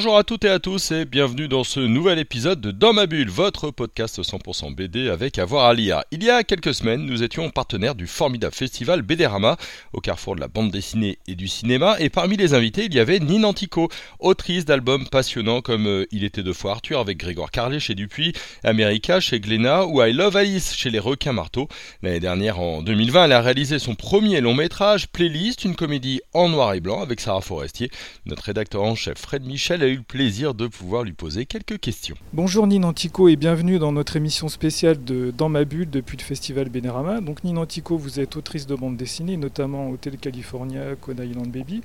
Bonjour à toutes et à tous et bienvenue dans ce nouvel épisode de Dans ma bulle, votre podcast 100% BD avec avoir à lire. Il y a quelques semaines, nous étions partenaires du formidable festival BDRama au carrefour de la bande dessinée et du cinéma et parmi les invités, il y avait Nina Antico, autrice d'albums passionnants comme euh, Il était deux fois Arthur avec Grégoire Carlet chez Dupuis, America chez Glénat ou I Love Alice chez les Requins Marteaux. L'année dernière, en 2020, elle a réalisé son premier long métrage, Playlist, une comédie en noir et blanc avec Sarah Forestier. Notre rédacteur en chef Fred Michel eu le plaisir de pouvoir lui poser quelques questions. Bonjour Ninantico et bienvenue dans notre émission spéciale de Dans ma bulle depuis le festival Benérama. Donc Ninantico, vous êtes autrice de bande dessinée, notamment Hotel California, Code Island Baby,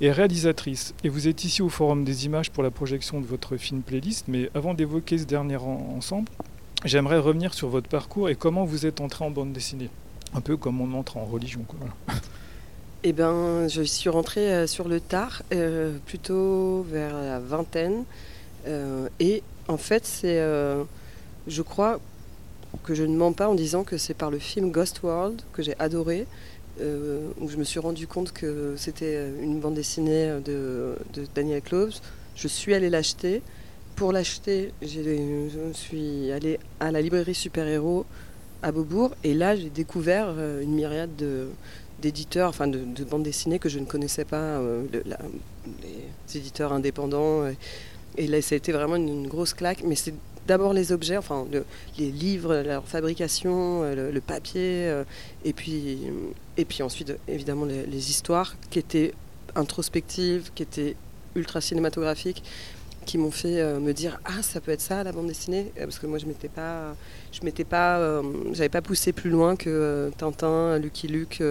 et réalisatrice. Et vous êtes ici au Forum des images pour la projection de votre film playlist. Mais avant d'évoquer ce dernier ensemble, j'aimerais revenir sur votre parcours et comment vous êtes entré en bande dessinée. Un peu comme on entre en religion. Quoi. Eh ben, je suis rentrée euh, sur le tard, euh, plutôt vers la vingtaine. Euh, et en fait, c'est, je crois que je ne mens pas en disant que c'est par le film Ghost World que j'ai adoré, où je me suis rendu compte que c'était une bande dessinée de, Daniel Close. Je suis allée l'acheter. Pour l'acheter, je suis allée à la librairie Super Héros à Beaubourg, et là j'ai découvert une myriade de d'éditeurs, enfin de, bandes dessinées que je ne connaissais pas, euh, les éditeurs indépendants. Et, là, ça a été vraiment une, grosse claque. Mais c'est d'abord les objets, enfin les livres, leur fabrication, euh, le, papier, euh, et, puis, et puis ensuite évidemment les, les, histoires qui étaient introspectives, qui étaient ultra cinématographiques qui m'ont fait euh, me dire ah ça peut être ça la bande dessinée? Euh, parce que moi je m'étais pas je m'étais pas euh, j'avais pas poussé plus loin que Tintin Lucky Luke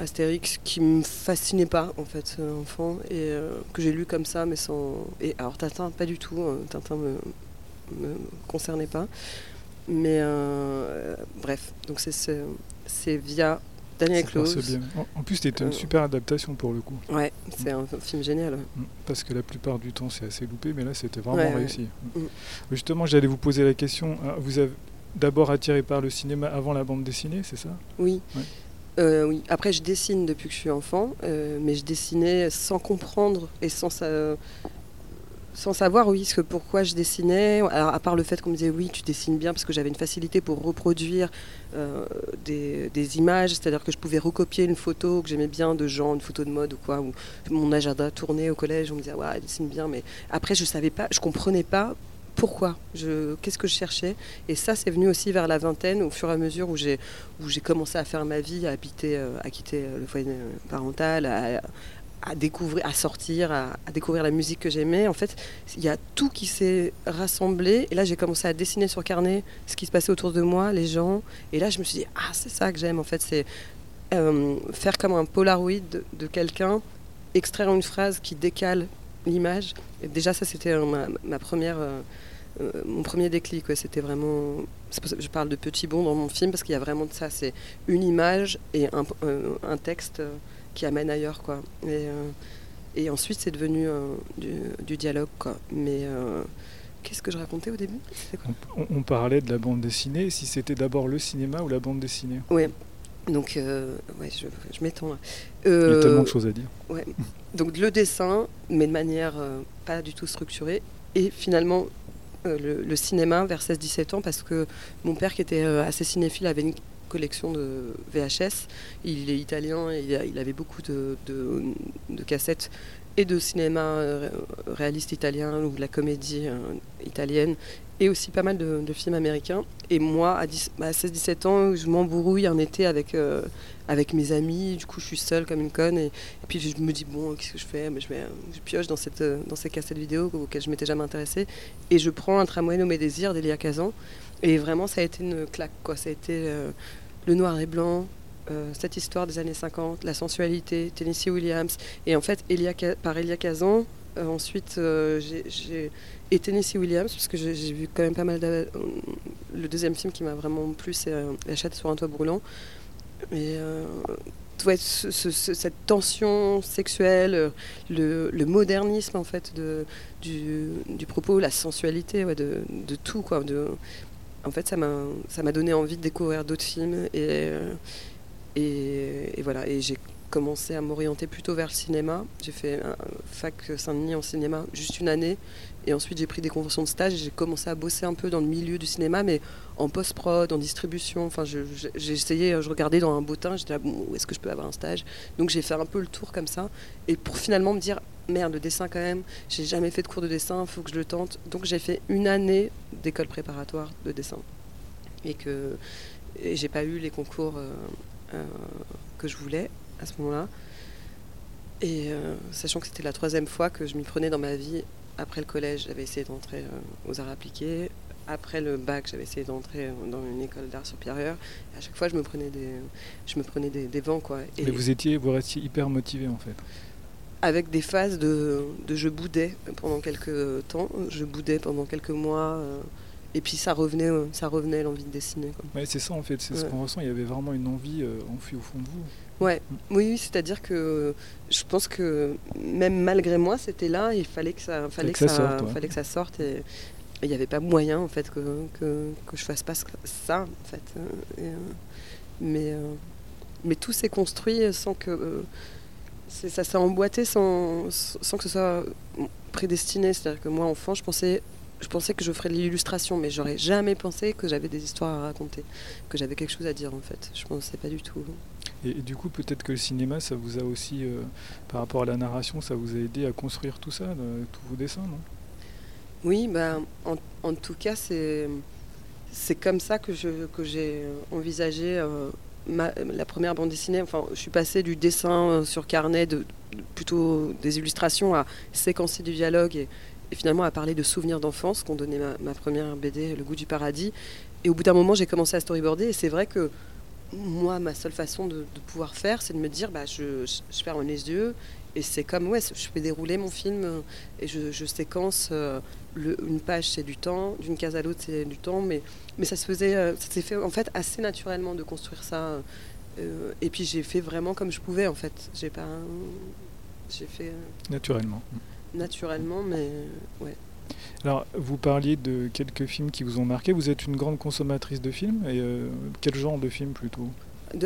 Astérix qui me fascinait pas en fait enfant et que j'ai lu comme ça mais sans et alors Tintin pas du tout Tintin me me concernait pas mais bref donc c'est c'est via Daniel Close. En plus, c'était une euh, super adaptation pour le coup. Ouais, c'est un film génial. Mm. Parce que la plupart du temps, c'est assez loupé, mais là, c'était vraiment réussi. Mm. Justement, j'allais vous poser la question. Hein, vous avez d'abord attiré par le cinéma avant la bande dessinée, c'est ça? Oui. Euh, oui. Après, je dessine depuis que je suis enfant, euh, mais je dessinais sans comprendre et sans, sans savoir, oui, ce que, pourquoi je dessinais. Alors, à part le fait qu'on me disait, oui, tu dessines bien, parce que j'avais une facilité pour reproduire euh, des, images, c'est-à-dire que je pouvais recopier une photo que j'aimais bien de gens, une photo de mode ou quoi, ou mon agenda tourné au collège, on me disait, ouais, elle dessine bien, mais après, je savais pas, je comprenais pas pourquoi, qu'est-ce que je cherchais? Et ça, c'est venu aussi vers la vingtaine, au fur et à mesure où j'ai, commencé à faire ma vie, à habiter, euh, à quitter le foyer parental, à, à découvrir, à sortir, à, découvrir la musique que j'aimais. En fait, il y a tout qui s'est rassemblé. Et là, j'ai commencé à dessiner sur carnet ce qui se passait autour de moi, les gens. Et là, je me suis dit, ah, c'est ça que j'aime. En fait, c'est euh, faire comme un polaroid de, quelqu'un, extraire une phrase qui décale l'image. Déjà, ça, c'était euh, ma, première. Euh, mon premier déclic, c'était vraiment. je parle de petit bond dans mon film parce qu'il y a vraiment de ça. C'est une image et un texte qui amène ailleurs quoi. Et, euh, et ensuite c'est devenu euh, du, dialogue quoi. Mais euh, qu'est-ce que je racontais au début? On, parlait de la bande dessinée. Si c'était d'abord le cinéma ou la bande dessinée? Oui. Donc ouais, je, je m'étends. Il y a tellement de choses à dire. Ouais. Donc le dessin, mais de manière pas du tout structurée. Et finalement, le, le, cinéma vers 16-17 ans parce que mon père qui était assez cinéphile avait une collection de VHS. Il est italien il avait beaucoup de, cassettes et de cinéma euh, réaliste italien ou de la comédie euh, italienne et aussi pas mal de, films américains. Et moi, à, 16-17 ans, je m'embrouille en été avec, euh, avec mes amis. Du coup, je suis seule comme une conne. Et, puis, je me dis, bon, qu'est-ce que je fais? Je, je, pioche dans, cette, dans ces cassettes vidéo auxquelles je m'étais jamais intéressée. Et je prends un tramway nommé Désir d'Elia Kazan. Et vraiment, ça a été une claque. Quoi. Ça a été le noir et blanc, euh, cette histoire des années 50, la sensualité, Tennessee Williams, et en fait par Elia Kazan. Euh, ensuite, euh, j'ai et Tennessee Williams, parce que j'ai vu quand même pas mal. Le deuxième film qui m'a vraiment plu, c'est La chatte sur un toit brûlant. Et cette tension sexuelle, le, modernisme en fait du, propos, la sensualité de tout quoi. De, en fait, ça m'a donné envie de découvrir d'autres films et, euh, et voilà. Et j'ai commencé à m'orienter plutôt vers le cinéma. J'ai fait un fac Saint-Denis en cinéma juste une année et ensuite j'ai pris des conventions de stage et j'ai commencé à bosser un peu dans le milieu du cinéma, mais en post-prod, en distribution. Enfin, j'ai essayé, je regardais dans un bottin, j'étais là, où est-ce que je peux avoir un stage? Donc j'ai fait un peu le tour comme ça et pour finalement me dire, merde, le dessin quand même, j'ai jamais fait de cours de dessin, faut que je le tente. Donc j'ai fait une année d'école préparatoire de dessin et que j'ai pas eu les concours euh, euh, que je voulais à ce moment-là. Et euh, sachant que c'était la troisième fois que je m'y prenais dans ma vie, après le collège, j'avais essayé d'entrer euh, aux arts appliqués. Après le bac, j'avais essayé d'entrer euh, dans une école d'art supérieur. À chaque fois, je me prenais des, je me prenais des, des vents, quoi. Et Mais vous étiez, vous restiez hyper motivé en fait. avec des phases de, de je boudais pendant quelques temps, je boudais pendant quelques mois. euh, et puis ça revenait, euh, ça revenait l'envie de dessiner. Ouais, c'est ça en fait, c'est ce qu'on ressent. Il y avait vraiment une envie euh, enfuie au fond de vous. Ouais, oui, oui, c'est-à-dire que je pense que même malgré moi, c'était là, il fallait que ça, fallait que que ça ça, sorte, ouais. fallait que ça sorte, et il n'y avait pas moyen en fait que, que, que je fasse pas ça en fait. euh, et, euh, mais euh, mais tout s'est construit sans que euh, ça s'est emboîté sans, sans que ce soit prédestiné. C'est-à-dire que moi, enfant, je pensais je pensais que je ferais de l'illustration, mais j'aurais jamais pensé que j'avais des histoires à raconter, que j'avais quelque chose à dire en fait. Je pensais pas du tout. Et, du coup, peut-être que le cinéma, ça vous a aussi, euh, par rapport à la narration, ça vous a aidé à construire tout ça, de- tous vos dessins, non? Oui, bah, en, tout cas, c'est c'est comme ça que je que j'ai envisagé euh, ma- la première bande dessinée. Enfin, je suis passée du dessin euh, sur carnet, de, plutôt des illustrations, à séquencer du dialogue et, finalement à parler de souvenirs d'enfance qu'ont donné ma, ma première BD, Le goût du paradis. Et au bout d'un moment, j'ai commencé à storyboarder et c'est vrai que moi, ma seule façon de, de pouvoir faire, c'est de me dire, bah, je, je, je ferme les yeux et c'est comme, ouais, je fais dérouler mon film et je, je séquence. euh, le- une page c'est du temps, d'une case à l'autre c'est du temps, mais, mais ça se faisait, euh, ça s'est fait en fait assez naturellement de construire ça. euh, et puis j'ai fait vraiment comme je pouvais en fait. J'ai pas, j'ai fait Naturellement. naturellement, mais ouais. Alors, vous parliez de quelques films qui vous ont marqué. Vous êtes une grande consommatrice de films. Et euh, quel genre de films plutôt?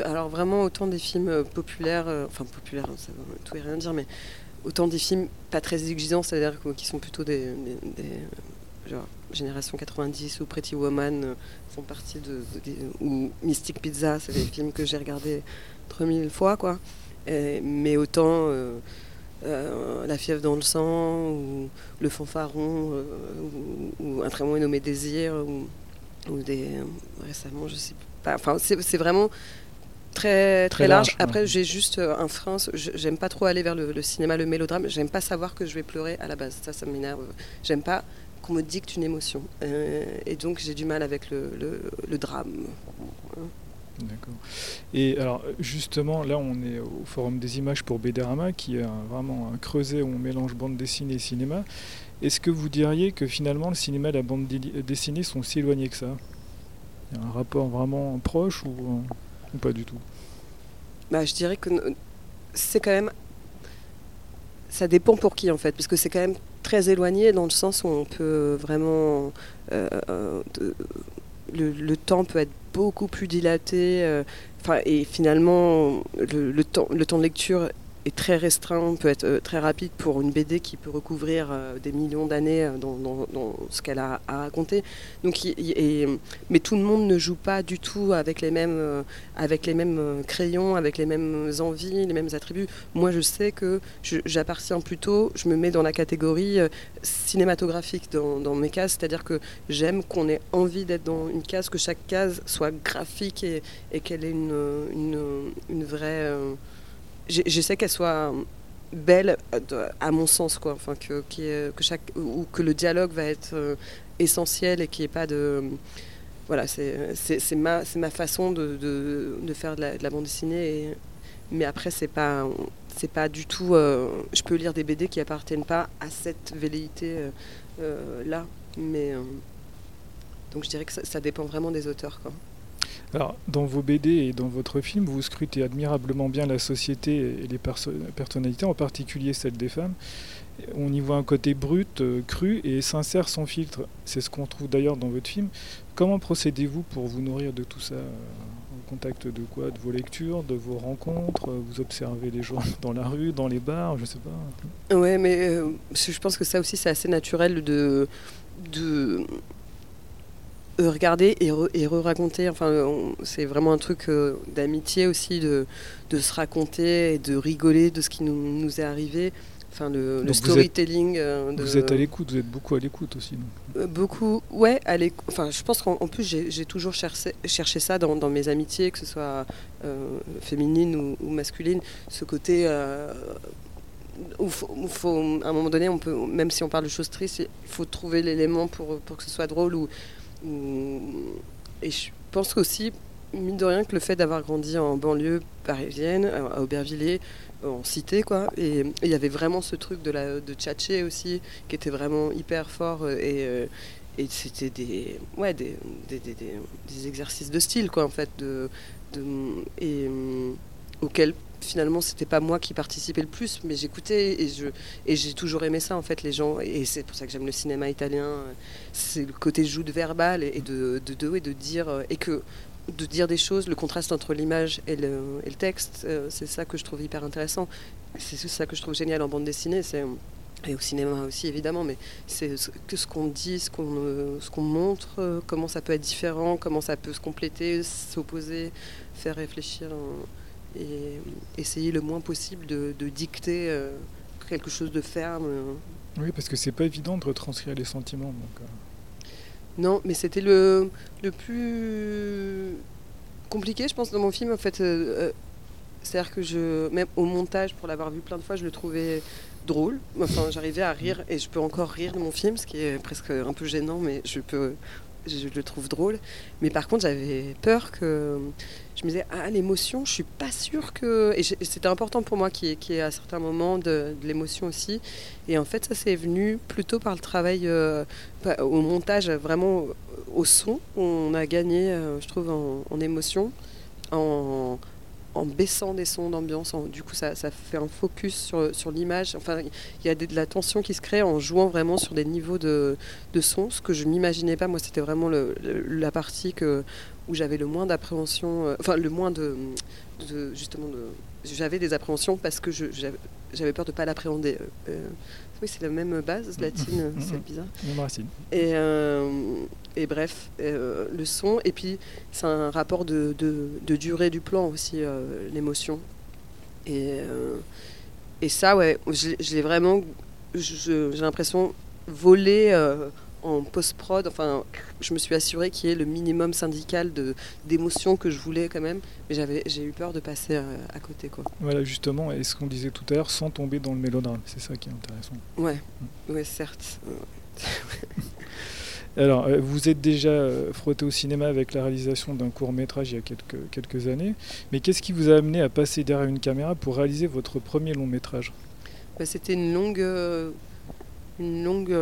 Alors vraiment autant des films euh, populaires, euh, enfin populaires, ça veut tout et rien dire, mais autant des films pas très exigeants, c'est-à-dire qui sont plutôt des, des- genre Génération 90 ou Pretty Woman font partie de, ou Mystic Pizza, c'est des films que j'ai regardés 3000 fois quoi. Mais autant euh, La fièvre dans le sang ou Le fanfaron euh, ou, ou Un très bon nommé Désir ou, ou des récemment je sais pas. Enfin c'est vraiment très, très, Très large. large, Après, ouais. j'ai juste euh, un frein. J'aime pas trop aller vers le, le cinéma, le mélodrame. J'aime pas savoir que je vais pleurer à la base. Ça, ça m'énerve. J'aime pas qu'on me dicte une émotion. Euh, et donc, j'ai du mal avec le, le- le drame. D'accord. Et alors, justement, là, on est au Forum des images pour Bédérama, qui est vraiment un creuset où on mélange bande dessinée et cinéma. Est-ce que vous diriez que finalement, le cinéma et la bande déli- dessinée sont si éloignés que ça? Il y a un rapport vraiment proche ou, euh, pas du tout? Bah, je dirais que n- c'est quand même. Ça dépend pour qui en fait, parce que c'est quand même très éloigné dans le sens où on peut vraiment. euh, euh, le temps peut être beaucoup plus dilaté. euh, Enfin, et finalement, le, le temps, le temps de lecture est très restreint, peut être euh, très rapide pour une BD qui peut recouvrir euh, des millions d'années euh, dans, ce qu'elle a à raconter. Donc, et- mais tout le monde ne joue pas du tout avec les mêmes, avec les mêmes crayons, avec les mêmes envies, les mêmes attributs. Moi, je sais que j'appartiens plutôt, je me mets dans la catégorie cinématographique dans, mes cases, c'est-à-dire que j'aime qu'on ait envie d'être dans une case, que chaque case soit graphique et, qu'elle ait une, une vraie. J'essaie qu'elle soit belle euh, à mon sens, quoi. Enfin, que, chaque, ou que le dialogue va être euh, essentiel et qu'il n'y ait pas de voilà, c'est c'est- ma, c'est ma façon de, de, faire de la, de la bande dessinée. mais après, c'est pas, c'est pas du tout. euh, je peux lire des BD qui appartiennent pas à cette velléité là. Mais donc je dirais que ça, ça dépend vraiment des auteurs. Quoi. Alors, dans vos BD et dans votre film, vous scrutez admirablement bien la société et les perso personnalités, en particulier celle des femmes. On y voit un côté brut, euh, cru et sincère sans filtre. C'est ce qu'on trouve d'ailleurs dans votre film. Comment procédez-vous pour vous nourrir de tout ça euh, En contact de quoi? De vos lectures, de vos rencontres Vous observez les gens dans la rue, dans les bars, je sais pas. Ouais, mais euh, je pense que ça aussi, c'est assez naturel de, de euh, regarder et, re- et re-raconter. Enfin, on- c'est vraiment un truc euh, d'amitié aussi, de, de se raconter et de rigoler de ce qui nous, nous est arrivé. Enfin, le, le Donc vous êtes- storytelling. euh, de- Vous êtes à l'écoute, vous êtes beaucoup à l'écoute aussi. Euh, Beaucoup, ouais, à l'éc- enfin, je pense qu'en en plus, j'ai j'ai toujours cherché, cherché ça dans, dans mes amitiés, que ce soit euh, féminine ou, ou masculine, ce côté euh, où, faut, où faut- à un moment donné, on peut, même si on parle de choses tristes, il faut trouver l'élément pour, pour que ce soit drôle. Ou- et je pense qu'aussi, mine de rien, que le fait d'avoir grandi en banlieue parisienne, à à Aubervilliers, en cité, quoi, et il y avait vraiment ce truc de, la, de tchatcher aussi, qui était vraiment hyper fort euh, et, euh, et c'était des, ouais, des, des, des- des- exercices de style quoi en fait de, de et euh, finalement c'était pas moi qui participais le plus mais j'écoutais et et j'ai toujours aimé ça en fait les gens et c'est pour ça que j'aime le cinéma italien c'est le côté joute verbal et de de, de, ouais, de dire euh, et que de dire des choses, le contraste entre l'image et le, et texte, euh, c'est ça que je trouve hyper intéressant. C'est ça que je trouve génial en bande dessinée, c'est et au cinéma aussi évidemment, mais c'est ce- que ce qu'on dit, ce qu'on euh, qu'on montre, euh, comment ça peut être différent, comment ça peut se compléter, s'opposer, faire réfléchir et essayer le moins possible de, de dicter euh, quelque chose de ferme. Oui, parce que c'est pas évident de retranscrire les sentiments. Donc, euh, Non, mais c'était le, le plus compliqué, je pense, dans mon film. En fait, euh, c'est-à-dire que je, même au montage, pour l'avoir vu plein de fois, je le trouvais drôle. Enfin, j'arrivais à rire et je peux encore rire de mon film, ce qui est presque un peu gênant, mais je peux, je le trouve drôle. Mais par contre, j'avais peur que je me disais ah l'émotion, je suis pas sûre que et c'était important pour moi qu'il y ait, à certains moments de, l'émotion aussi. Et en fait, ça c'est venu plutôt par le travail euh, au montage, vraiment au son. On a gagné, euh, je trouve, en, en émotion, en, en baissant des sons d'ambiance. Du coup, ça, ça fait un focus sur, sur l'image. Enfin, il y a des- de la tension qui se crée en jouant vraiment sur des niveaux de, de son, ce que je m'imaginais pas. Moi, c'était vraiment le- le- la partie que, où j'avais le moins d'appréhension, euh, enfin, le moins de, de- justement, de, j'avais des appréhensions parce que je- j'avais j'avais peur de pas l'appréhender. Euh, euh, oui, c'est la même base latine, Mhm. c'est bizarre. même racine. Et, euh, et bref, euh, le son. Et puis, c'est un rapport de, de- de durée du plan aussi, euh, l'émotion. Et, euh, et ça, ouais, je, l'ai- je l'ai vraiment, j'ai l'impression, volé en post-prod. Enfin, je me suis assurée qu'il y ait le minimum syndical d'émotion que je voulais quand même. Mais j'avais, j'ai eu peur de passer à côté, quoi. Voilà, justement, et ce qu'on disait tout à l'heure, sans tomber dans le mélodrame. C'est ça qui est intéressant. Ouais, ouais, certes. Alors, euh, vous êtes déjà euh, frotté au cinéma avec la réalisation d'un court métrage il y a quelques, années, mais qu'est-ce qui vous a amené à passer derrière une caméra pour réaliser votre premier long métrage Bah, C'était une longue, euh, une longue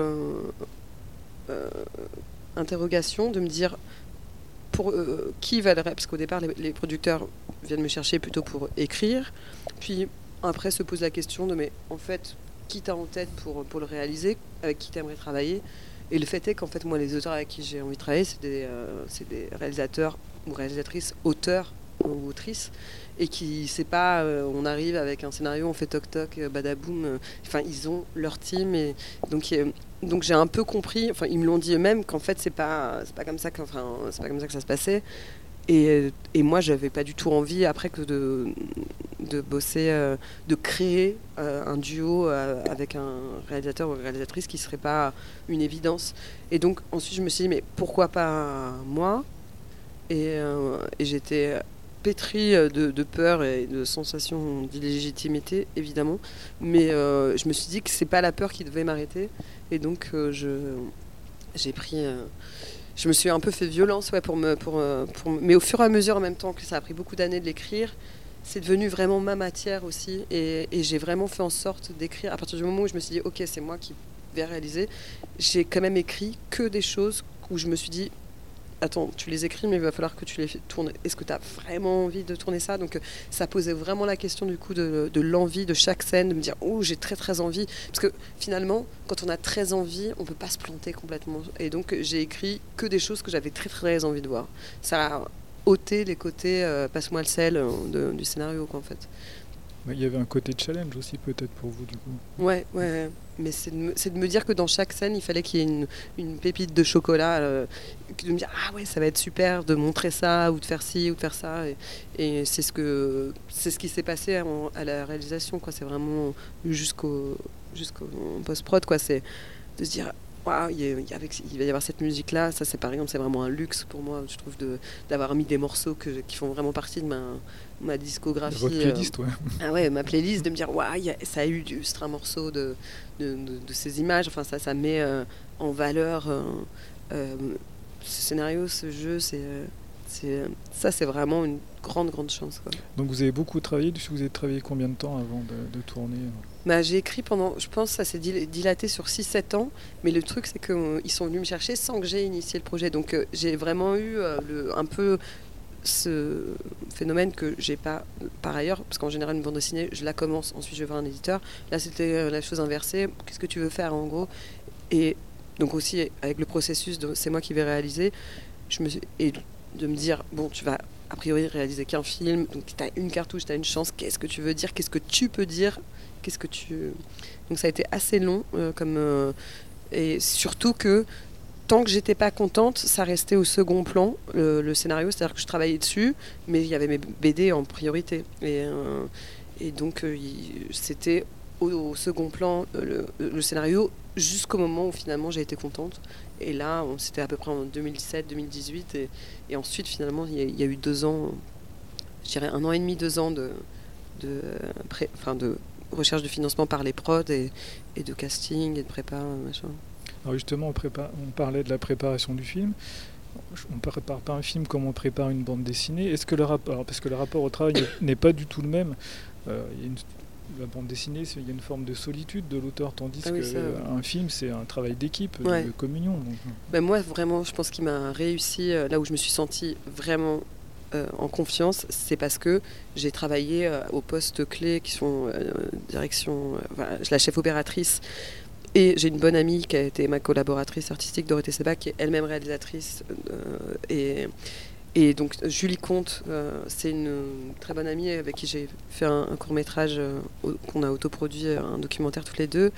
interrogation de me dire pour qui va le ré- parce qu'au départ les, les producteurs viennent me chercher plutôt pour écrire, puis après se pose la question de mais en fait qui t'as en tête pour, pour le réaliser, avec qui t'aimerais travailler, et le fait est qu'en fait moi les auteurs avec qui j'ai envie de travailler c'est des, euh, des réalisateurs ou réalisatrices, auteurs ou autrices et qui c'est pas euh, on arrive avec un scénario on fait toc toc euh, badaboum enfin ils ont leur team et donc donc j'ai un peu compris enfin ils me l'ont dit eux-mêmes qu'en fait c'est pas pas comme ça que pas comme ça que ça se passait. Et, et moi j'avais pas du tout envie après que de de bosser euh, de créer euh, un duo euh, avec un réalisateur ou une réalisatrice qui serait pas une évidence et donc ensuite je me suis dit mais pourquoi pas moi? Et, j'étais pétri euh, de, de peur et de sensation d'illégitimité, évidemment. Mais je me suis dit que c'est pas la peur qui devait m'arrêter. Et donc, je, j'ai pris. je me suis un peu fait violence, ouais, pour me, pour, pour Mais au fur et à mesure, en même temps que ça a pris beaucoup d'années de l'écrire, c'est devenu vraiment ma matière aussi. Et, j'ai vraiment fait en sorte d'écrire. À partir du moment où je me suis dit, ok, c'est moi qui vais réaliser, j'ai quand même écrit que des choses où je me suis dit, attends, tu les écris, mais il va falloir que tu les tournes. Est-ce que tu as vraiment envie de tourner ça? Donc, ça posait vraiment la question du coup de, de l'envie de chaque scène, de me dire, oh, j'ai très très envie. Parce que finalement, quand on a très envie, on peut pas se planter complètement. Et donc, j'ai écrit que des choses que j'avais très très envie de voir. Ça ôté les côtés passe-moi le sel du scénario, quoi, en fait. Il y avait un côté challenge aussi peut-être pour vous du coup. Ouais, ouais, mais c'est de, me dire que dans chaque scène, il fallait qu'il y ait une, une, pépite de chocolat, euh, de me dire ah ouais, ça va être super de montrer ça ou de faire ci ou de faire ça, et, c'est ce que c'est ce qui s'est passé à, la réalisation quoi. C'est vraiment jusqu'au jusqu'au post prod quoi. C'est de se dire il, va y avoir cette musique-là. Ça, c'est par exemple, c'est vraiment un luxe pour moi, je trouve, d'avoir mis des morceaux qui font vraiment partie de ma, ma discographie. Votre playlist, ouais. Ah ouais, ma playlist, de me dire, ça a eu juste un morceau de, de, ces images. Enfin, ça, ça met euh, en valeur euh, euh, ce scénario, ce jeu. C'est, ça, c'est vraiment une grande, grande chance. Donc, vous avez beaucoup travaillé. Vous avez travaillé combien de temps avant de, tourner? Bah, J'ai écrit pendant, je pense, ça s'est dilaté sur 6-7 ans. Mais le truc, c'est qu'ils sont venus me chercher sans que j'ai initié le projet. Donc, j'ai vraiment eu le, un peu ce phénomène que j'ai pas par ailleurs, parce qu'en général, une bande dessinée, je la commence, ensuite je vais voir un éditeur. Là, c'était euh, la chose inversée. Qu'est-ce que tu veux faire en gros? Et donc, aussi, avec le processus, c'est moi qui vais réaliser. Je me et de me dire, bon, tu vas a priori réaliser qu'un film, donc tu as une cartouche, tu as une chance, qu'est-ce que tu veux dire? Qu'est-ce que tu peux dire? Qu'est-ce que tu. Donc, ça a été assez long, euh, comme. Euh, et surtout que tant que j'étais pas contente, ça restait au second plan, le, scénario, c'est-à-dire que je travaillais dessus, mais il y avait mes BD en priorité. Et, euh, et donc, c'était au, second plan le, scénario jusqu'au moment où finalement j'ai été contente. Et là, c'était à peu près en 2017-2018. Et, et, ensuite, finalement, il y, a eu deux ans, je dirais un an et demi, deux ans de, de, de recherche de financement par les prods et, et de casting et de prépa, machin. Alors justement, on, parlait de la préparation du film. On ne prépare pas un film comme on prépare une bande dessinée. Est-ce que le rapport, parce que le rapport au travail n'est pas du tout le même. Euh, la bande dessinée, il y a une forme de solitude de l'auteur, tandis ah qu'un film, c'est un travail d'équipe, de communion. Euh. Ben moi, vraiment, je pense qu'il m'a réussi euh, là où je me suis sentie vraiment en confiance, c'est parce que j'ai travaillé aux postes clés qui sont direction, la chef opératrice, et j'ai une bonne amie qui a été ma collaboratrice artistique, Dorothée Seba, qui est elle-même réalisatrice. Euh, et, et, donc Julie Comte, euh, c'est une très bonne amie avec qui j'ai fait un, court métrage euh, qu'on a autoproduit, un documentaire tous les deux.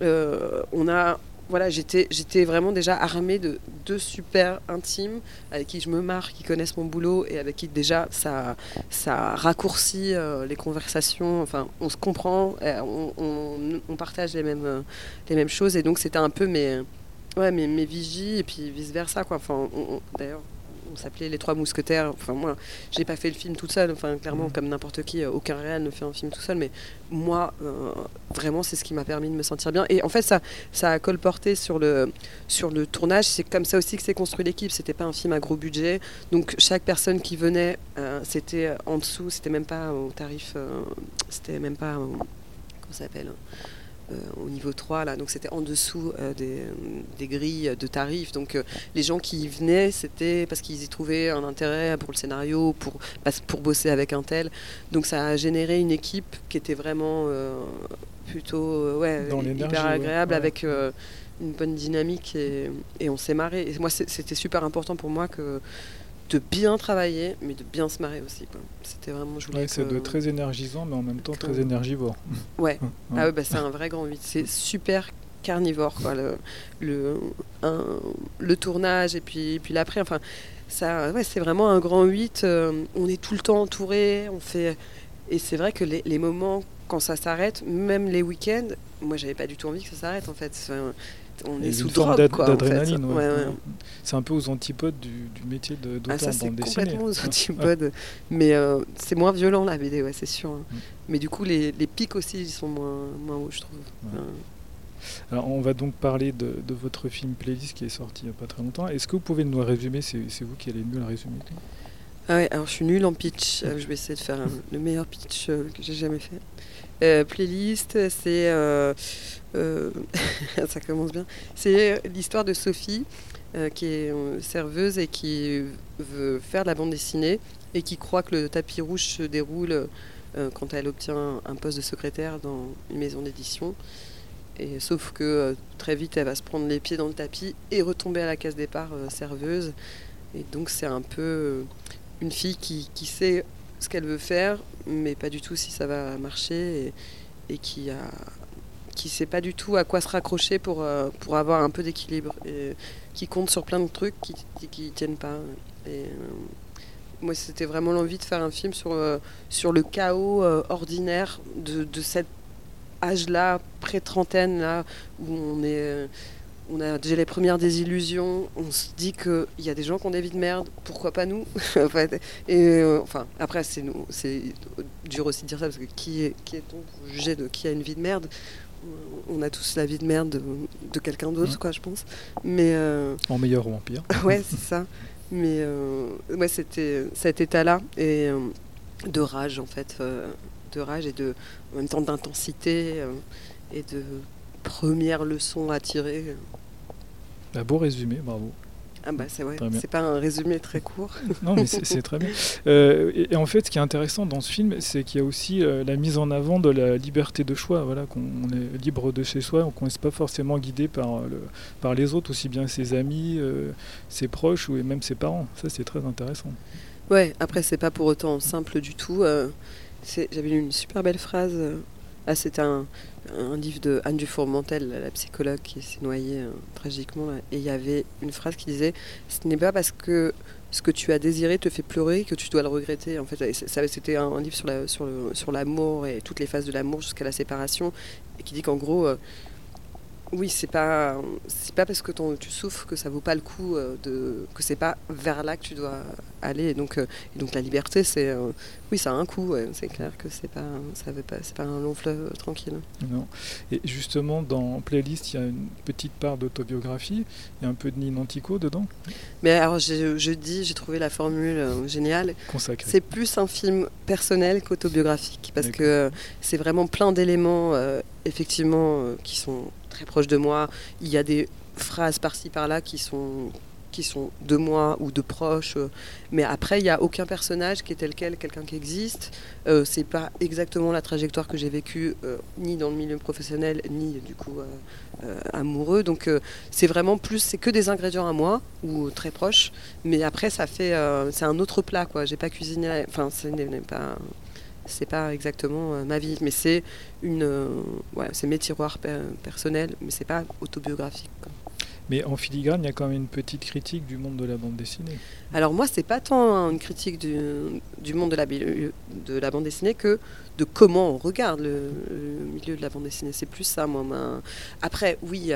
on a voilà, j'étais, vraiment déjà armée de deux super intimes avec qui je me marre, qui connaissent mon boulot et avec qui déjà ça, ça raccourcit euh, les conversations. Enfin, on se comprend, euh, on, on, partage les mêmes, euh, les mêmes choses et donc c'était un peu mes, ouais, mes, mes vigies et puis vice versa quoi. Enfin, d'ailleurs on s'appelait Les Trois Mousquetaires. Enfin, moi, j'ai pas fait le film toute seule. Enfin, clairement, mm. comme n'importe qui, euh, aucun réel ne fait un film tout seul. Mais moi, euh, vraiment, c'est ce qui m'a permis de me sentir bien. Et en fait, ça, ça a colporté sur le, sur le tournage. C'est comme ça aussi que s'est construit l'équipe. C'était pas un film à gros budget. Donc, chaque personne qui venait, euh, c'était en dessous. C'était même pas au tarif. c'était même pas. comment ça s'appelle au niveau 3, là, donc c'était en dessous euh, des, grilles de tarifs. Donc euh, les gens qui y venaient, c'était parce qu'ils y trouvaient un intérêt pour le scénario, pour, pour bosser avec un tel. Donc ça a généré une équipe qui était vraiment plutôt ouais, hyper agréable, avec une bonne dynamique et, et on s'est marré. Et moi, c'était super important pour moi que de bien travailler, mais de bien se marrer aussi. C'était vraiment, je c'est de très énergisant, mais en même temps très énergivore. Ouais, ah ouais bah, c'est un vrai grand 8. C'est super carnivore, quoi. Le, le, le tournage et puis, puis l'après, enfin, ça, ouais, c'est vraiment un grand 8. Euh, on est tout le temps entouré, on fait. Et c'est vrai que les, les moments quand ça s'arrête, même les week-ends, moi j'avais pas du tout envie que ça s'arrête en fait on est sous drogue d'adrénaline. C'est un peu aux antipodes du, métier de ah, ça c'est complètement aux antipodes, mais euh, c'est moins violent la BD, ouais, c'est sûr. Hein. Mm. Mais du coup, les, pics aussi, ils sont moins, moins hauts, je trouve. Alors, on va donc parler de, votre film Playlist qui est sorti il n'y a pas très longtemps. Est-ce que vous pouvez nous résumer? C'est vous qui allez mieux le résumer Ah ouais, alors je suis nulle en pitch. Euh, je vais essayer de faire un- le meilleur pitch euh, que j'ai jamais fait. Euh, playlist, c'est. euh, euh, ça commence bien. C'est l'histoire de Sophie, qui est serveuse et qui veut faire de la bande dessinée et qui croit que le tapis rouge se déroule quand elle obtient un poste de secrétaire dans une maison d'édition. Et sauf que très vite, elle va se prendre les pieds dans le tapis et retomber à la case départ serveuse. Et donc, c'est un peu une fille qui, qui sait ce qu'elle veut faire, mais pas du tout si ça va marcher, et, qui a qui sait pas du tout à quoi se raccrocher pour, euh, pour avoir un peu d'équilibre, et qui compte sur plein de trucs qui, qui, tiennent pas. Euh, moi, c'était vraiment l'envie de faire un film sur, euh, sur le chaos ordinaire de, de cet âge-là, pré-trentaine, là, où on est... on a déjà les premières désillusions, on se dit qu'il y a des gens qui ont des vies de merde, pourquoi pas nous En fait, Et euh, enfin, après, c'est nous, c'est dur aussi de dire ça, parce que qui est, qui est-on pour juger de qui a une vie de merde? On a tous la vie de merde de, de quelqu'un d'autre, Mhm. quoi, je pense. Mais euh, En meilleur ou en pire. ouais, c'est ça. Mais euh, ouais, c'était cet état-là et de rage en fait, de rage et de en même temps d'intensité et de première leçon à tirer. Un beau résumé, bravo. Ah bah c'est bien. c'est pas un résumé très court. Non, mais c'est très bien. Euh, et, et en fait, ce qui est intéressant dans ce film, c'est qu'il y a aussi euh, la mise en avant de la liberté de choix. Voilà, qu'on on est libre de chez soi, qu'on ne laisse pas forcément guidé par, le, par les autres, aussi bien ses amis, euh, ses proches ou même ses parents. Ça, c'est très intéressant. Ouais, après c'est pas pour autant simple du tout. euh, J'avais lu une super belle phrase. Ah, c'était un, livre de Anne Dufourmentel, la psychologue qui s'est noyée euh, tragiquement. et il y avait une phrase qui disait Ce n'est pas parce que ce que tu as désiré te fait pleurer que tu dois le regretter. En fait, c'était un, livre sur l'amour et toutes les phases de l'amour jusqu'à la séparation, et qui dit qu'en gros. euh, oui, c'est pas c'est pas parce que ton- tu souffres que ça vaut pas le coup euh, de que c'est pas vers là que tu dois aller. Et donc, euh, et donc la liberté, c'est euh, oui, ça a un coût. ouais. C'est clair que c'est pas ça veut pas c'est pas un long fleuve tranquille. Non. Et justement, dans Playlist, il y a une petite part d'autobiographie. Il y a un peu de Nina Antico dedans, Mais alors je, je dis, j'ai trouvé la formule géniale. consacré. C'est plus un film personnel qu'autobiographique parce que c'est vraiment plein d'éléments euh, effectivement euh, qui sont très proches de moi. Il y a des phrases par-ci par-là qui sont qui sont de moi ou de proches, euh, mais après il n'y a aucun personnage qui est tel quel, quelqu'un qui existe. Euh, c'est pas exactement la trajectoire que j'ai vécue euh, ni dans le milieu professionnel ni du coup amoureux. Donc c'est vraiment plus, c'est que des ingrédients à moi ou très proches, mais après ça fait, c'est un autre plat quoi. J'ai pas cuisiné, enfin ce n'est pas, c'est pas exactement euh, ma vie, mais c'est une, euh, ouais, c'est mes tiroirs per- personnels, mais c'est pas autobiographique. quoi. Mais en filigrane, il y a quand même une petite critique du monde de la bande dessinée. Alors moi, c'est pas tant hein, une critique du, du monde de la, bi- de la bande dessinée que de comment on regarde le, le milieu de la bande dessinée. C'est plus ça, moi. ma- Après, oui,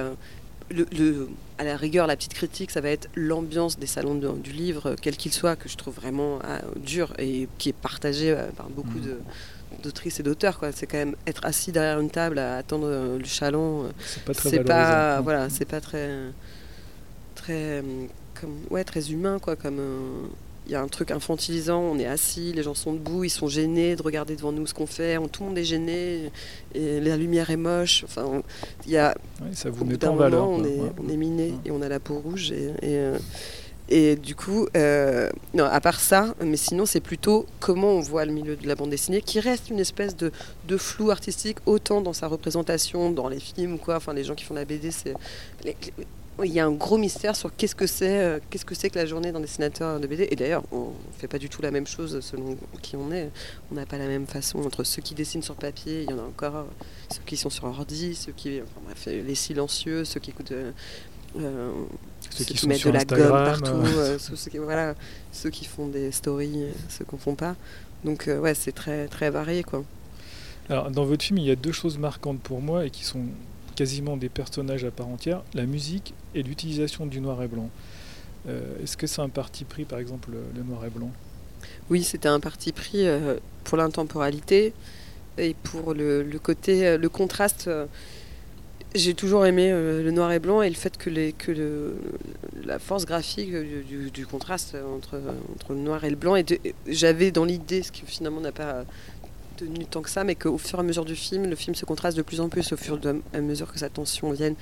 le, le- à la rigueur, la petite critique, ça va être l'ambiance des salons de- du livre, quel qu'il soit, que je trouve vraiment ah, dur et qui est partagé euh, par beaucoup Mhm. de d'autrices et d'auteurs quoi c'est quand même être assis derrière une table à attendre euh, le chaland euh, C'est pas très c'est pas Non. voilà c'est pas très très euh, comme ouais très humain quoi comme euh, il y a un truc infantilisant on est assis les gens sont debout ils sont gênés de regarder devant nous ce qu'on fait on- tout le monde est gêné et la lumière est moche enfin il y a Ouais, ça vous met en valeur. on est, Ouais. on est miné Ouais. et on a la peau rouge et, et, euh, et du coup euh, non à part ça mais sinon c'est plutôt comment on voit le milieu de la bande dessinée qui reste une espèce de, de flou artistique autant dans sa représentation dans les films quoi enfin les gens qui font la BD c'est il y a un gros mystère sur qu'est-ce que c'est euh, qu'est-ce que c'est que la journée d'un dessinateur de BD et d'ailleurs on fait pas du tout la même chose selon qui on est. On n'a pas la même façon entre ceux qui dessinent sur papier il y en a encore ceux qui sont sur ordi ceux qui enfin, bref les silencieux ceux qui écoutent euh, euh, Ceux qui mettent de la gomme partout euh. ceux, ceux qui, voilà ceux qui font des stories ceux qu'on font pas. Donc ouais c'est très très varié quoi. Alors, dans votre film, il y a deux choses marquantes pour moi et qui sont quasiment des personnages à part entière la musique et l'utilisation du noir et blanc. Euh, Est-ce que c'est un parti pris, par exemple, le, noir et blanc? Oui, c'était un parti pris euh, pour l'intemporalité et pour le, côté, euh, le contraste. j'ai toujours aimé le noir et blanc et le fait que, les, que le, la force graphique du, contraste entre, entre le noir et le blanc. J'avais dans l'idée, ce qui finalement n'a pas tenu tant que ça, mais qu'au fur et à mesure du film, le film se contraste de plus en plus au fur et à mesure que sa tension vienne.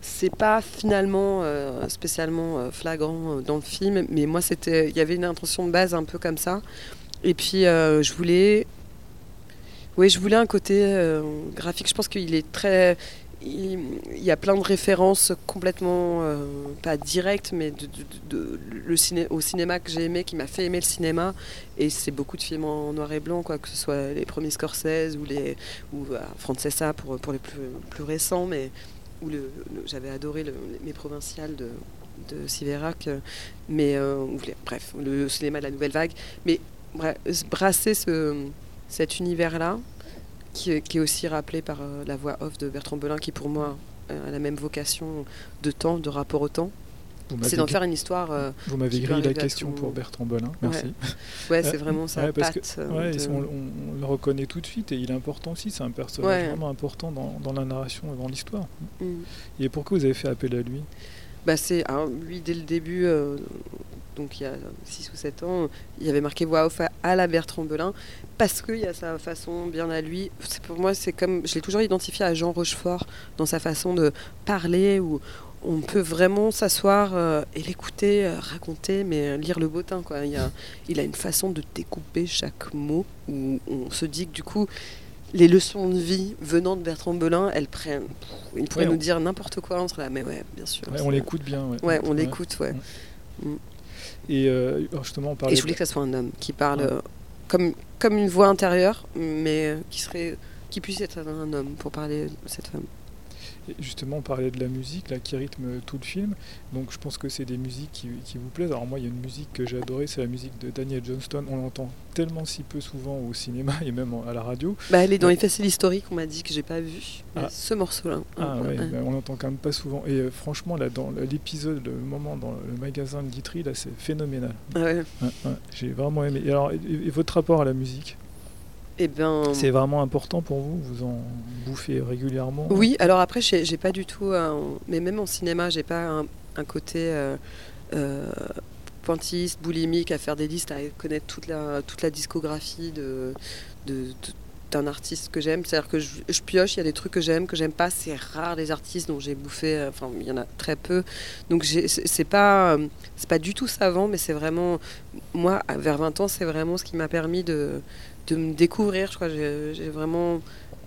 C'est pas finalement euh, spécialement euh, flagrant euh, dans le film, mais moi c'était, il y avait une intention de base un peu comme ça. Et puis je voulais, oui, je voulais un côté graphique. Je pense qu'il est très, il, y a plein de références complètement euh, pas directes, mais le ciné, au cinéma que j'ai aimé, qui m'a fait aimer le cinéma. Et c'est beaucoup de films en noir et blanc, quoi, que ce soit les premiers Scorsese ou les ou euh, Francesa pour pour les plus, plus récents, mais où le, j'avais adoré le- mes provinciales de de Siverac, euh, mais euh, bref, le cinéma de la nouvelle vague. Mais brasser ce, cet univers-là, qui, est- qui est aussi rappelé par euh, la voix off de Bertrand Belin, qui pour moi euh, a la même vocation de temps, de rapport au temps. C'est d'en faire une histoire. euh, vous m'avez grillé la question tout- pour Bertrand Belin. Merci. ouais, c'est vraiment sa ouais, parce que- patte. Ouais, de- et on, le reconnaît tout de suite et il est important aussi. C'est un personnage vraiment important dans, dans la narration et dans l'histoire. Mm. Et pourquoi vous avez fait appel à lui? Bah c'est lui dès le début, euh, donc il y a 6 ou 7 ans, il avait marqué voix off à, la Bertrand Belin parce qu'il y a sa façon bien à lui. Pour moi c'est comme je l'ai toujours identifié à Jean Rochefort dans sa façon de parler où on peut vraiment s'asseoir euh, et l'écouter euh, raconter mais euh, lire le bottin quoi. Il, y a, il a une façon de découper chaque mot où on se dit que du coup les leçons de vie venant de Bertrand Belin, elles prennent. Il pourrait Ouais, on- nous dire n'importe quoi, serait là, mais ouais, bien sûr. Ouais, On l'écoute bien. Ouais, Ouais, on l'écoute, ouais. Et euh, justement, on parlait. Et je voulais que ça soit un homme qui parle Ouais. euh, comme, comme une voix intérieure, mais euh, qui serait qui puisse être un homme pour parler de cette femme. Et Justement, on parlait de la musique là, qui rythme tout le film. Donc je pense que c'est des musiques qui, qui vous plaisent. Alors moi, il y a une musique que j'ai adorée, c'est la musique de Daniel Johnston. On l'entend tellement si peu souvent au cinéma et même à la radio. Bah, elle est dans Ouais. les faciles historiques, on m'a dit que j'ai pas vu. Ah. Ce morceau-là. Ah Ouais, bah, on l'entend quand même pas souvent. Et euh, franchement, là, dans l'épisode, le moment dans le magasin de Guitry, là, c'est phénoménal. Ah ouais. Ouais, ouais, j'ai vraiment aimé. Et alors, et, et votre rapport à la musique? Eh ben. C'est vraiment important pour vous Vous en bouffez régulièrement Oui, alors après, j'ai pas du tout. un- Mais même en cinéma, j'ai pas un, un côté euh, euh, pointilliste, boulimique, à faire des listes, à connaître toute la, toute la discographie de, de- de- d'un artiste que j'aime. C'est-à-dire que je, je pioche, il y a des trucs que j'aime, que j'aime pas. C'est rare les artistes dont j'ai bouffé. euh, Enfin, il y en a très peu. Donc c'est pas, euh, c'est pas du tout savant, mais c'est vraiment. Moi, vers 20 ans, c'est vraiment ce qui m'a permis de, de me découvrir. Je crois j'ai vraiment.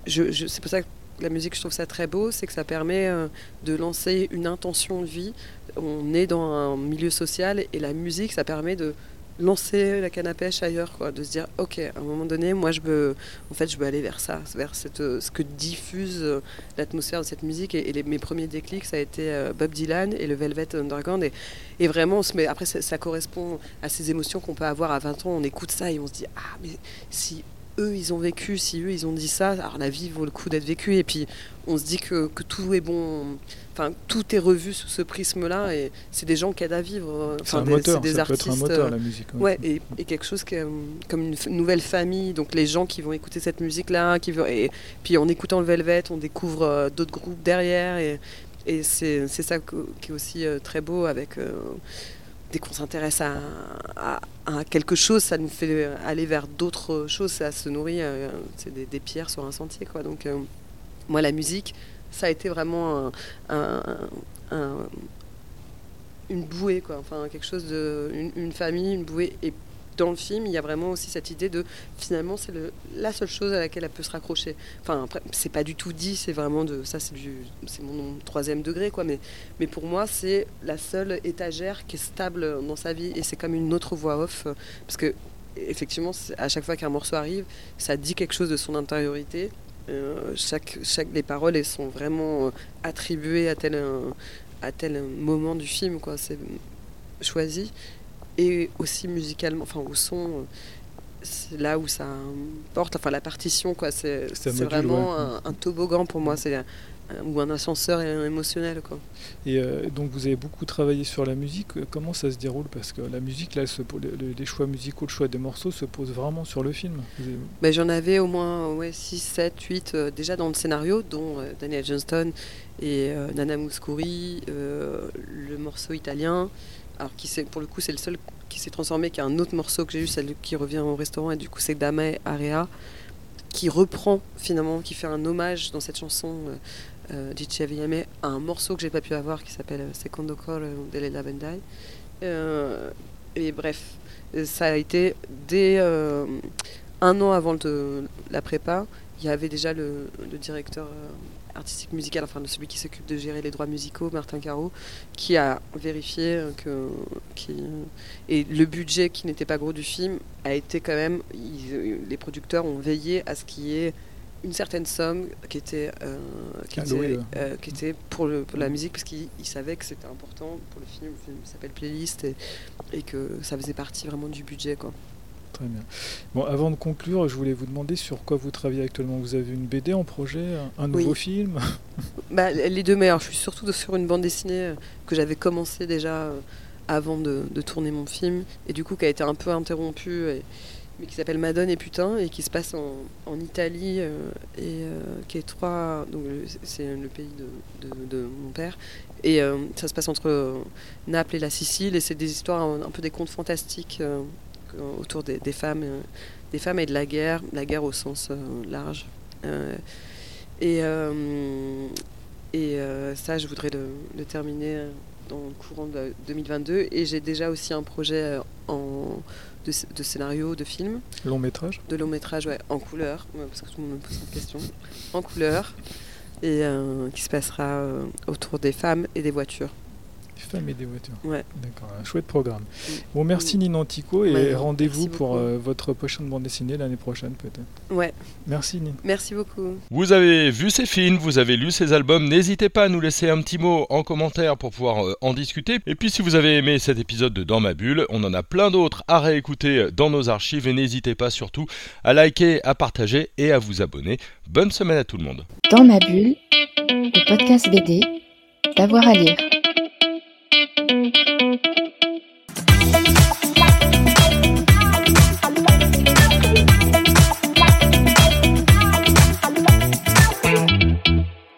C'est pour ça que la musique, je trouve ça très beau, c'est que ça permet euh, de lancer une intention de vie. On est dans un milieu social et la musique, ça permet de lancer la canne à pêche ailleurs, quoi, de se dire, ok, à un moment donné, moi, je veux, en fait, je veux aller vers ça, vers cette, euh, ce que diffuse euh, l'atmosphère de cette musique. Et, mes premiers déclics, ça a été euh, Bob Dylan et le Velvet Underground. Et, vraiment, après, ça correspond à ces émotions qu'on peut avoir à 20 ans. On écoute ça et on se dit, ah, mais si eux ils ont vécu, si eux ils ont dit ça, alors la vie vaut le coup d'être vécue. Et puis on se dit que, que tout est bon, enfin tout est revu sous ce prisme-là. Et c'est des gens qui aident à vivre. C'est Enfin, un des, moteur, c'est des ça peut être artistes. un moteur, euh, la musique. Ouais, et, et quelque chose qui comme une nouvelle famille. Donc les gens qui vont écouter cette musique-là, qui vont, et puis en écoutant le Velvet, on découvre euh, d'autres groupes derrière. Et, et c'est ça qui est aussi euh, très beau avec. euh, dès qu'on s'intéresse à, quelque chose, ça nous fait aller vers d'autres choses. Ça se nourrit, euh, c'est des, pierres sur un sentier. Quoi. Donc, euh, moi, la musique, ça a été vraiment un- un- un- une bouée, quoi. Enfin, quelque chose de. Une, une famille, une bouée. Et dans le film, il y a vraiment aussi cette idée de finalement, c'est la seule chose à laquelle elle peut se raccrocher. Enfin, c'est pas du tout dit, c'est vraiment de. Ça, c'est mon troisième degré, quoi. Mais, mais pour moi, c'est la seule étagère qui est stable dans sa vie. Et c'est comme une autre voix off. euh, Parce que, effectivement, à chaque fois qu'un morceau arrive, ça dit quelque chose de son intériorité. Euh, chaque, chaque, les paroles, elles sont vraiment euh, attribuées à tel, un- à tel moment du film, quoi. C'est choisi. Et aussi musicalement, enfin au son, euh, c'est là où ça porte, enfin la partition, quoi. C'est Ça c'est module, vraiment ouais. un, un toboggan pour moi. C'est ou un ascenseur émotionnel. Quoi. Et euh, donc vous avez beaucoup travaillé sur la musique. Comment ça se déroule? Parce que la musique, là, se, les choix musicaux, le choix des morceaux se pose vraiment sur le film. Ben, J'en avais au moins ouais, 6, 7, 8 déjà dans le scénario, dont Daniel Johnston et Nana Mouskouri, le morceau italien. Alors qui pour le coup c'est le seul qui s'est transformé, qui a un autre morceau que j'ai eu, celle qui revient au restaurant, et du coup c'est Dame Area, qui reprend finalement, qui fait un hommage dans cette chanson euh, euh, à un morceau que j'ai pas pu avoir qui s'appelle euh, Secondo Call de La Bendai. Euh, et bref, ça a été dès un an avant la prépa, il y avait déjà le directeur artistique musical, enfin de celui qui s'occupe de gérer les droits musicaux, Martin Caro, qui a vérifié que qui, et le budget qui n'était pas gros du film a été quand même, les producteurs ont veillé à ce qu'il y ait une certaine somme qui était, euh, qui, était euh, qui, était, pour, le, pour la musique parce qu'ils savaient que c'était important pour le film. Le film s'appelle Playlist et, et, que ça faisait partie vraiment du budget. Quoi. Très bien. Bon, avant de conclure, je voulais vous demander sur quoi vous travaillez actuellement. Vous avez une BD en projet, un nouveau film? Bah, Les deux meilleurs. Je suis surtout sur une bande dessinée euh, que j'avais commencé déjà euh, avant de, tourner mon film et du coup qui a été un peu interrompue. mais qui s'appelle Madone et Putain et qui se passe en, Italie euh, et qui est trois donc c'est le pays de, mon père et ça se passe entre Naples et la Sicile et c'est des histoires un, un, peu des contes fantastiques autour des, femmes, euh, des femmes et de la guerre, la guerre au sens euh, large. Euh, et et ça, je voudrais le, terminer dans le courant de 2022. Et j'ai déjà aussi un projet en, de, scénario, de film. Long métrage? De long métrage, ouais, en couleur, parce que tout le monde me pose cette question. En couleur, et qui se passera autour des femmes et des voitures. Femmes et des voitures. Ouais. D'accord, un chouette programme. Mm. Bon, merci Nina Antico et rendez-vous pour euh, votre prochaine bande dessinée l'année prochaine peut-être. Ouais. Merci Nina. Merci beaucoup. Vous avez vu ces films, vous avez lu ces albums, n'hésitez pas à nous laisser un petit mot en commentaire pour pouvoir euh, en discuter. Et puis si vous avez aimé cet épisode de Dans ma bulle, on en a plein d'autres à réécouter dans nos archives et n'hésitez pas surtout à liker, à partager et à vous abonner. Bonne semaine à tout le monde. Dans ma bulle, le podcast BD, d'avoir à lire. Thank you.